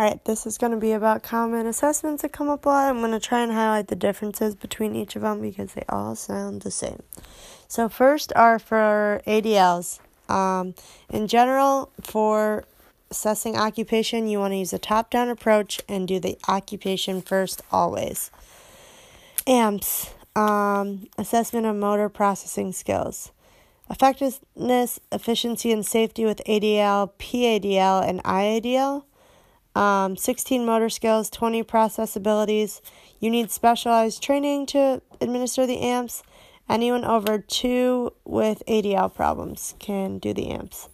Alright, this is going to be about common assessments that come up a lot. I'm going to try and highlight the differences between each of them because they all sound the same. So, first are for ADLs. Um, in general, for assessing occupation, you want to use a top down approach and do the occupation first always. AMPS, um, assessment of motor processing skills. Effectiveness, efficiency, and safety with ADL, PADL, and IADL um, 16 motor skills, 20 process abilities. You need specialized training to administer the amps. Anyone over two with ADL problems can do the amps.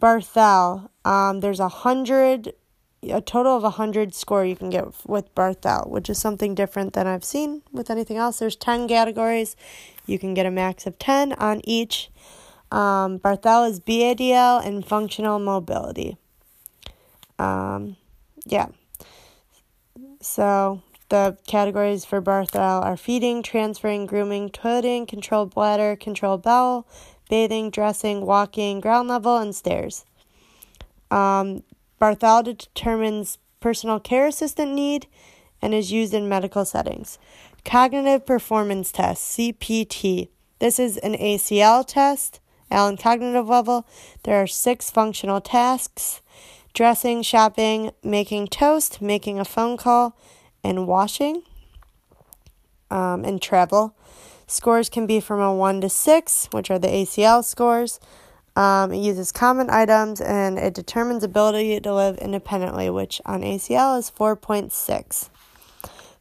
Barthel, um, there's a hundred, a total of a hundred score you can get with Barthel, which is something different than I've seen with anything else. There's 10 categories. You can get a max of 10 on each. Um, Barthel is BADL and functional mobility. Um, yeah. So the categories for Barthel are feeding, transferring, grooming, toileting, controlled bladder, controlled bowel, bathing, dressing, walking, ground level, and stairs. Um, Barthel determines personal care assistant need and is used in medical settings. Cognitive Performance Test, CPT. This is an ACL test, Allen Cognitive Level. There are six functional tasks dressing, shopping, making toast, making a phone call, and washing, um, and travel. Scores can be from a 1 to 6, which are the ACL scores. Um, it uses common items and it determines ability to live independently, which on ACL is 4.6.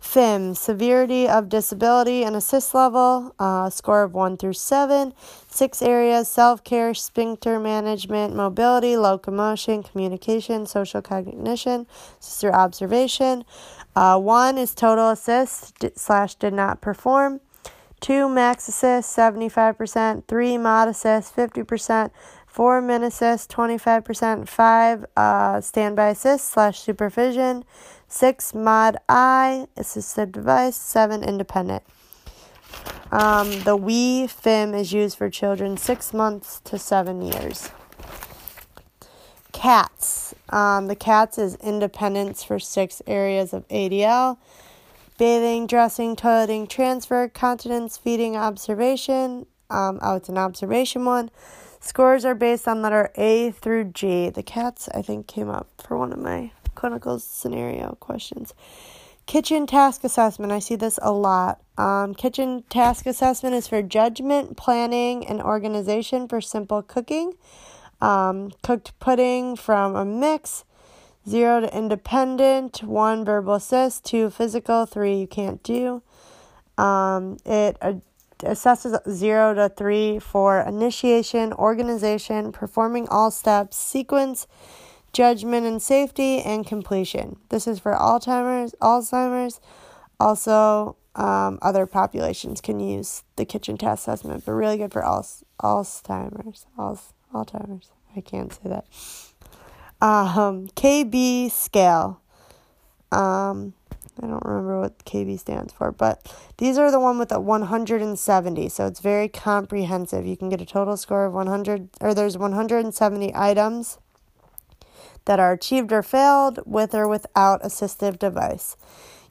FIM, severity of disability and assist level, uh, score of 1 through 7. Six areas self care, sphincter management, mobility, locomotion, communication, social cognition. Through observation. Uh, one is total assist slash did not perform. Two max assist, 75%. Three mod assist, 50%. Four min assist, 25%. Five uh, standby assist slash supervision. Six mod I, assistive device. Seven independent. Um, the WeeFIM is used for children six months to seven years. Katz. Um, the Katz is independence for six areas of ADL bathing, dressing, toileting, transfer, continence, feeding, observation. Um, oh, it's an observation one. Scores are based on letter A through G. The Katz, I think, came up for one of my clinical scenario questions. Kitchen task assessment. I see this a lot. Um, kitchen task assessment is for judgment, planning, and organization for simple cooking. Um, cooked pudding from a mix. Zero to independent. One verbal assist. Two physical. Three you can't do. Um, it assesses zero to three for initiation, organization, performing all steps, sequence judgment and safety, and completion. This is for Alzheimer's, Alzheimer's. Also, um, other populations can use the kitchen task assessment, but really good for Alzheimer's. Alzheimer's. I can't say that. Um, KB scale. Um, I don't remember what KB stands for, but these are the one with the 170. So it's very comprehensive. You can get a total score of 100, or there's 170 items that are achieved or failed with or without assistive device.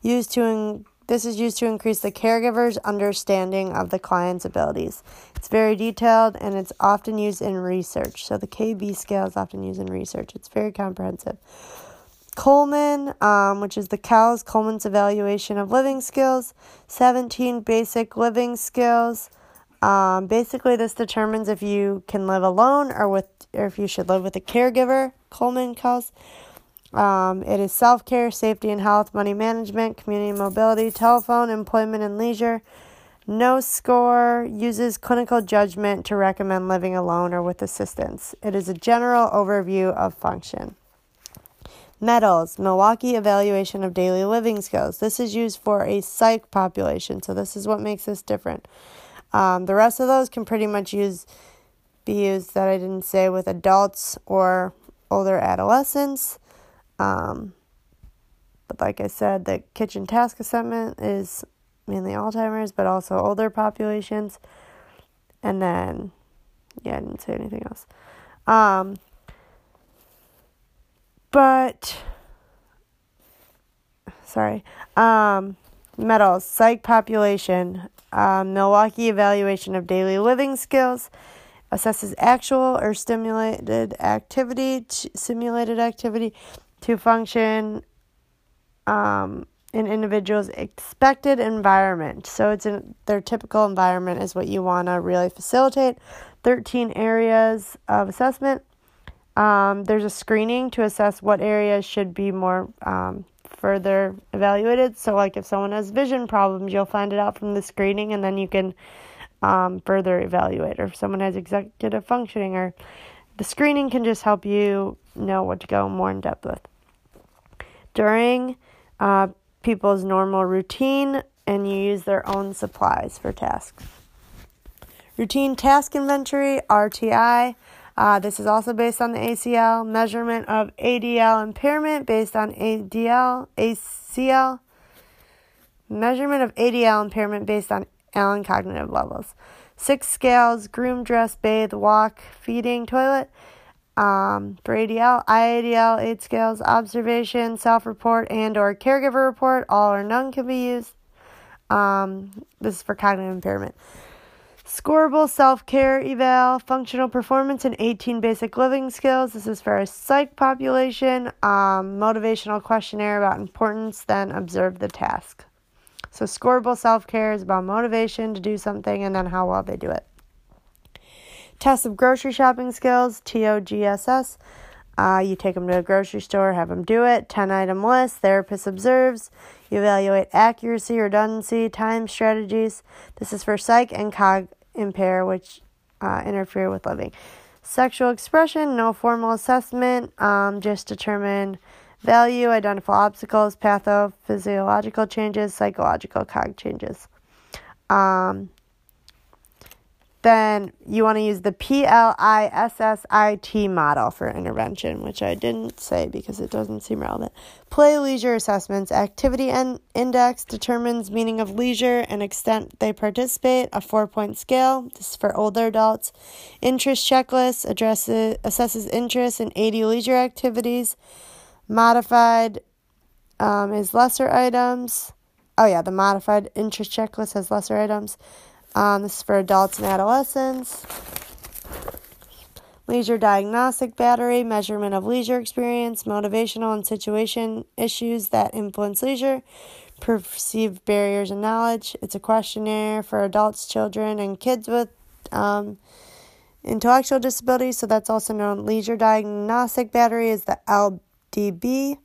Used to in, this is used to increase the caregiver's understanding of the client's abilities. It's very detailed and it's often used in research. So the KB scale is often used in research. It's very comprehensive. Kohlman, um, which is the COWS Kohlman's evaluation of living skills, 17 basic living skills. Um, basically, this determines if you can live alone or with, or if you should live with a caregiver. Kohlman calls. Um, it is self care, safety and health, money management, community mobility, telephone, employment and leisure. No score uses clinical judgment to recommend living alone or with assistance. It is a general overview of function. MEDALS, Milwaukee Evaluation of Daily Living Skills. This is used for a psych population, so this is what makes this different. Um, the rest of those can pretty much use be used that I didn't say with adults or older adolescents. Um, but like I said, the kitchen task assessment is mainly Alzheimer's, but also older populations. And then, yeah, I didn't say anything else. Um, but sorry. Um, medals, psych population, uh, Milwaukee evaluation of daily living skills, assesses actual or stimulated activity, simulated activity to function um, in individuals' expected environment. So it's in their typical environment is what you want to really facilitate. 13 areas of assessment. Um, there's a screening to assess what areas should be more um, further evaluated. So, like if someone has vision problems, you'll find it out from the screening, and then you can um, further evaluate. Or if someone has executive functioning, or the screening can just help you know what to go more in depth with. During uh, people's normal routine, and you use their own supplies for tasks. Routine task inventory, RTI. Uh, this is also based on the ACL. Measurement of ADL impairment based on ADL, ACL. Measurement of ADL impairment based on Allen cognitive levels. Six scales groom, dress, bathe, walk, feeding, toilet. Um, for ADL, IADL, eight scales, observation, self report, and or caregiver report, all or none can be used. Um, this is for cognitive impairment. Scoreable self care eval, functional performance, and 18 basic living skills. This is for a psych population. Um, motivational questionnaire about importance, then observe the task. So, scoreable self care is about motivation to do something and then how well they do it. Test of grocery shopping skills, TOGSS. Uh, you take them to a grocery store, have them do it. 10 item list, therapist observes. You evaluate accuracy, redundancy, time strategies. This is for psych and cog impair, which uh, interfere with living. Sexual expression, no formal assessment, um, just determine value, identify obstacles, pathophysiological changes, psychological cog changes. Um, then you want to use the PLISSIT model for intervention, which I didn't say because it doesn't seem relevant. Play leisure assessments. Activity index determines meaning of leisure and extent they participate, a four point scale. This is for older adults. Interest checklist addresses, assesses interest in 80 leisure activities. Modified um, is lesser items. Oh, yeah, the modified interest checklist has lesser items. Um, this is for adults and adolescents. Leisure diagnostic battery, measurement of leisure experience, motivational and situation issues that influence leisure, perceived barriers and knowledge. It's a questionnaire for adults, children, and kids with um, intellectual disabilities. So that's also known. Leisure diagnostic battery is the LDB.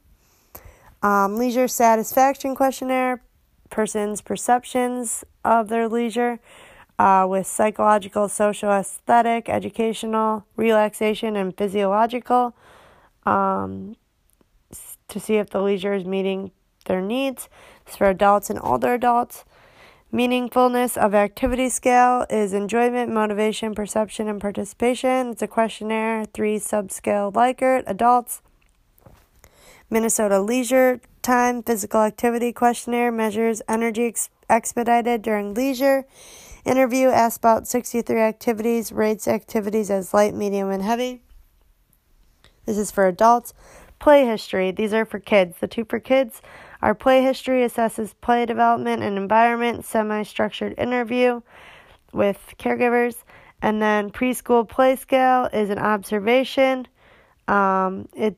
Um, leisure satisfaction questionnaire, person's perceptions of their leisure uh, with psychological, social, aesthetic, educational, relaxation, and physiological um, to see if the leisure is meeting their needs. It's for adults and older adults. Meaningfulness of activity scale is enjoyment, motivation, perception, and participation. It's a questionnaire, three subscale Likert, adults. Minnesota Leisure Time Physical Activity Questionnaire measures energy ex- expedited during leisure. Interview asks about 63 activities, rates activities as light, medium, and heavy. This is for adults. Play history. These are for kids. The two for kids are play history assesses play development and environment, semi structured interview with caregivers. And then preschool play scale is an observation. Um, it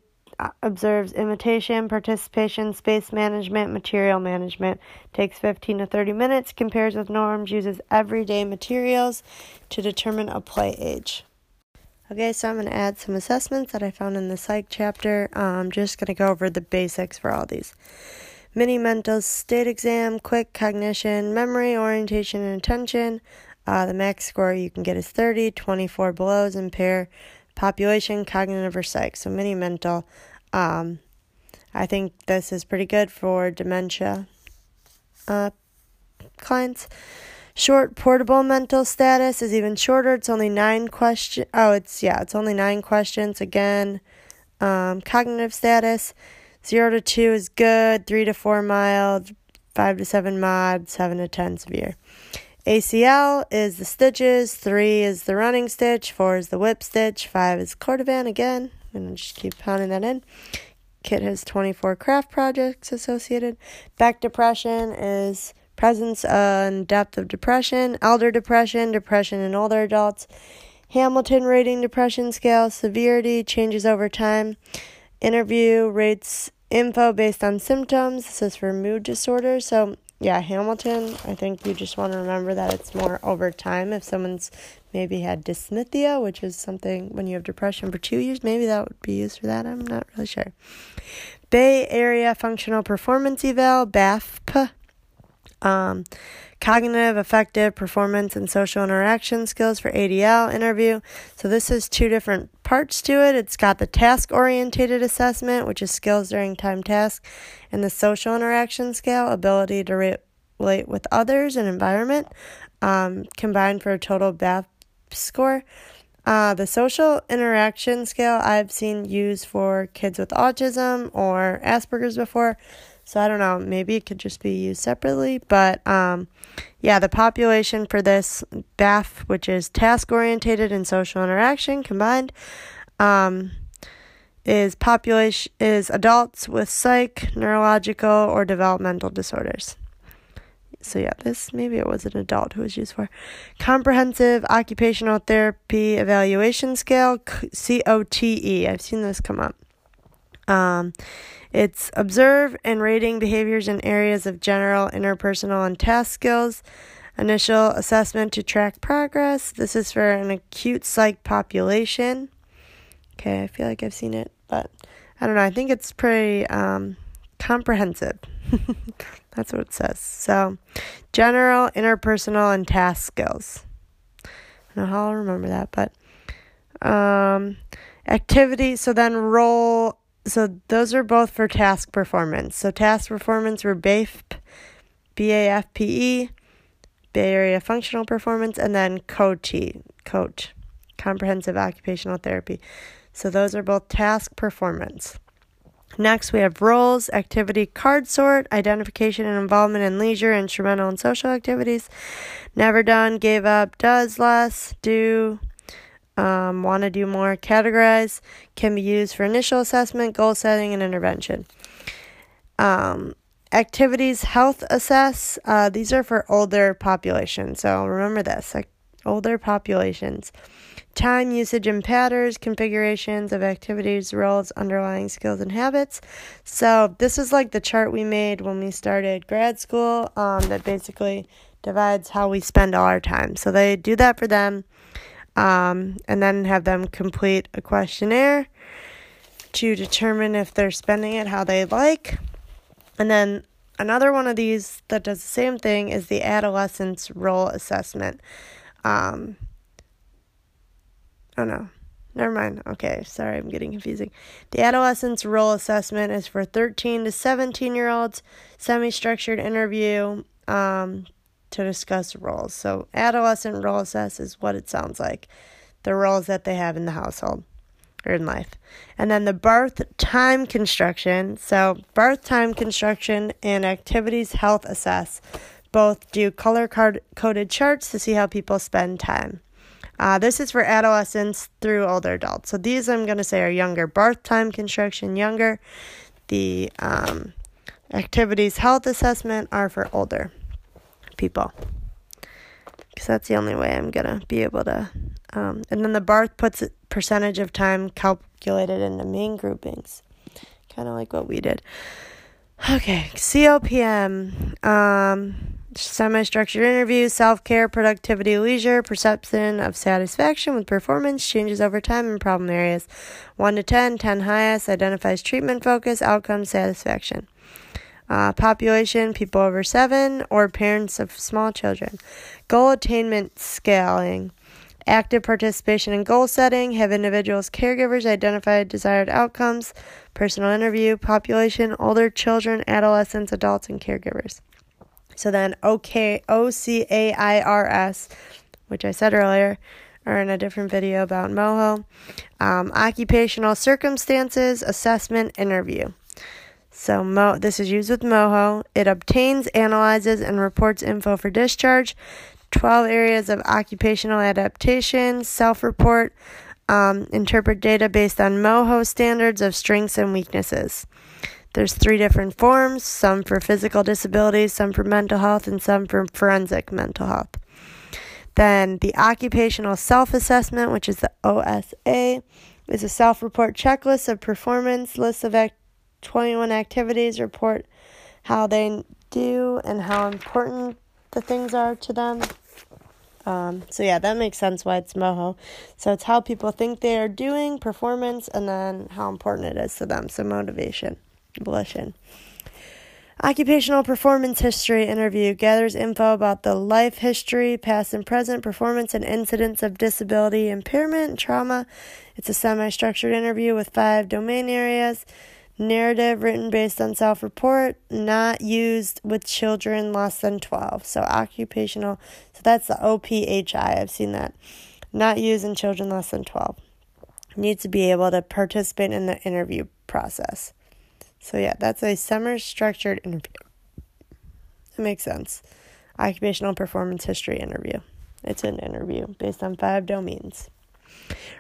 observes imitation, participation, space management, material management. Takes 15 to 30 minutes, compares with norms, uses everyday materials to determine a play age. Okay, so I'm going to add some assessments that I found in the psych chapter. I'm just going to go over the basics for all these. Mini mental state exam, quick cognition, memory, orientation, and attention. Uh, the max score you can get is 30, 24 below is impair, population, cognitive, or psych. So mini mental. Um, I think this is pretty good for dementia uh, clients. Short portable mental status is even shorter. It's only nine question. Oh, it's yeah, it's only nine questions. Again, um, cognitive status zero to two is good. Three to four mild. Five to seven mod. Seven to ten severe. ACL is the stitches. Three is the running stitch. Four is the whip stitch. Five is Cordovan again. I'm just keep pounding that in. Kit has 24 craft projects associated. Beck depression is presence and depth of depression, elder depression, depression in older adults. Hamilton rating depression scale, severity changes over time. Interview rates info based on symptoms. This is for mood disorders. So, yeah, Hamilton, I think you just want to remember that it's more over time. If someone's maybe had dysthymia, which is something when you have depression for two years, maybe that would be used for that. I'm not really sure. Bay Area Functional Performance Eval, BAFP. Um, cognitive, affective, performance, and social interaction skills for ADL interview. So, this has two different parts to it. It's got the task orientated assessment, which is skills during time task, and the social interaction scale, ability to relate with others and environment, um, combined for a total BAFP score. Uh, the social interaction scale I've seen used for kids with autism or Asperger's before. So I don't know, maybe it could just be used separately. But um, yeah, the population for this BAF, which is task orientated and social interaction combined, um, is population is adults with psych, neurological, or developmental disorders. So yeah, this maybe it was an adult who was used for comprehensive occupational therapy evaluation scale COTE. I've seen this come up. Um, it's observe and rating behaviors in areas of general, interpersonal, and task skills. Initial assessment to track progress. This is for an acute psych population. Okay, I feel like I've seen it, but I don't know. I think it's pretty um, comprehensive. That's what it says. So, general, interpersonal, and task skills. I don't know how I'll remember that, but um, activity. So then role. So those are both for task performance. So task performance were BAFP, B-A-F-P-E, Bay Area Functional Performance, and then COTE, COACH, Comprehensive Occupational Therapy. So those are both task performance. Next, we have roles, activity, card sort, identification and involvement in leisure, instrumental and social activities. Never done, gave up, does less, do, um, want to do more, categorize, can be used for initial assessment, goal setting, and intervention. Um, activities, health assess, uh, these are for older populations. So remember this like older populations time usage and patterns, configurations of activities, roles, underlying skills, and habits. So, this is like the chart we made when we started grad school um, that basically divides how we spend all our time. So, they do that for them um, and then have them complete a questionnaire to determine if they're spending it how they like. And then another one of these that does the same thing is the adolescence role assessment. Um, Oh no. Never mind. Okay, sorry, I'm getting confusing. The adolescence role assessment is for 13 to 17 year olds, semi structured interview um, to discuss roles. So, adolescent role assess is what it sounds like the roles that they have in the household or in life. And then the Barth time construction. So, Barth time construction and activities health assess both do color coded charts to see how people spend time. Uh, this is for adolescents through older adults. So these I'm going to say are younger. Barth time construction, younger. The um, activities health assessment are for older people. Because that's the only way I'm going to be able to. Um, and then the Barth puts percentage of time calculated into main groupings. Kind of like what we did. Okay, COPM. Um, semi structured interviews, self care, productivity, leisure, perception of satisfaction with performance, changes over time in problem areas. 1 to 10, 10 highest, identifies treatment focus, outcome, satisfaction. Uh, population, people over 7, or parents of small children. Goal attainment scaling. Active participation in goal setting, have individuals, caregivers identified desired outcomes, personal interview, population, older children, adolescents, adults, and caregivers. So then OK O C A I R S, which I said earlier, or in a different video about MOHO. Um, occupational circumstances assessment interview. So Mo, this is used with MOHO. It obtains, analyzes, and reports info for discharge. 12 areas of occupational adaptation, self report, um, interpret data based on MOHO standards of strengths and weaknesses. There's three different forms, some for physical disabilities, some for mental health, and some for forensic mental health. Then the occupational self assessment, which is the OSA, is a self report checklist of performance, list of act- 21 activities, report how they do and how important the things are to them. Um, so yeah, that makes sense why it's MOHO. So it's how people think they are doing, performance, and then how important it is to them. So motivation, volition. Occupational performance history interview gathers info about the life history, past and present performance, and incidents of disability, impairment, and trauma. It's a semi structured interview with five domain areas. Narrative written based on self report, not used with children less than 12. So, occupational, so that's the OPHI. I've seen that. Not used in children less than 12. Needs to be able to participate in the interview process. So, yeah, that's a summer structured interview. That makes sense. Occupational performance history interview. It's an interview based on five domains.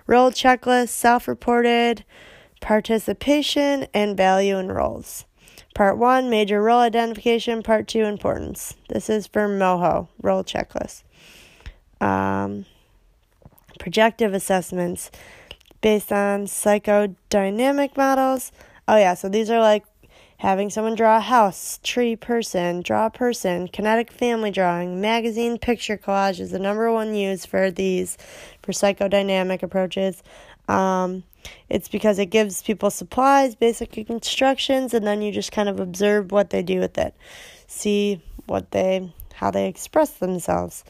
Role checklist, self reported participation, and value in roles. Part 1 Major role identification. Part 2 Importance. This is for MOHO, role checklist. Um, projective assessments based on psychodynamic models. Oh, yeah, so these are like having someone draw a house, tree, person, draw a person, kinetic family drawing, magazine picture collage is the number one used for these for psychodynamic approaches. Um, it's because it gives people supplies, basic instructions, and then you just kind of observe what they do with it. See what they how they express themselves.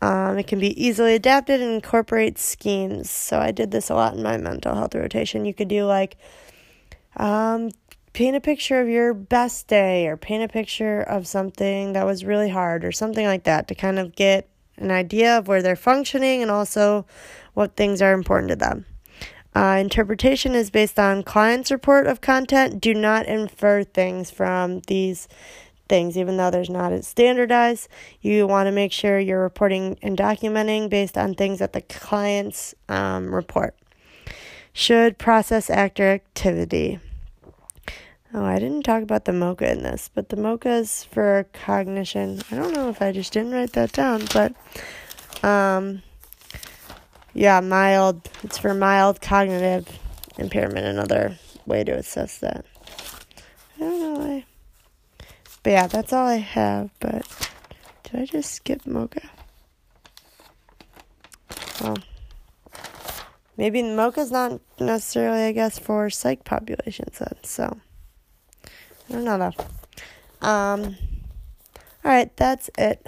Um, it can be easily adapted and incorporate schemes. So I did this a lot in my mental health rotation. You could do like um, paint a picture of your best day or paint a picture of something that was really hard or something like that to kind of get an idea of where they're functioning and also what things are important to them. Uh, interpretation is based on client's report of content. Do not infer things from these things, even though there's not standardized. You want to make sure you're reporting and documenting based on things that the clients um, report. Should process actor activity. Oh, I didn't talk about the MOCA in this, but the MOCA is for cognition. I don't know if I just didn't write that down, but um, yeah, mild. It's for mild cognitive impairment. Another way to assess that. I don't know why. But yeah, that's all I have. But did I just skip MOCA? Well, maybe MOCA's not necessarily, I guess, for psych populations then. So I don't know though. Um. All right, that's it.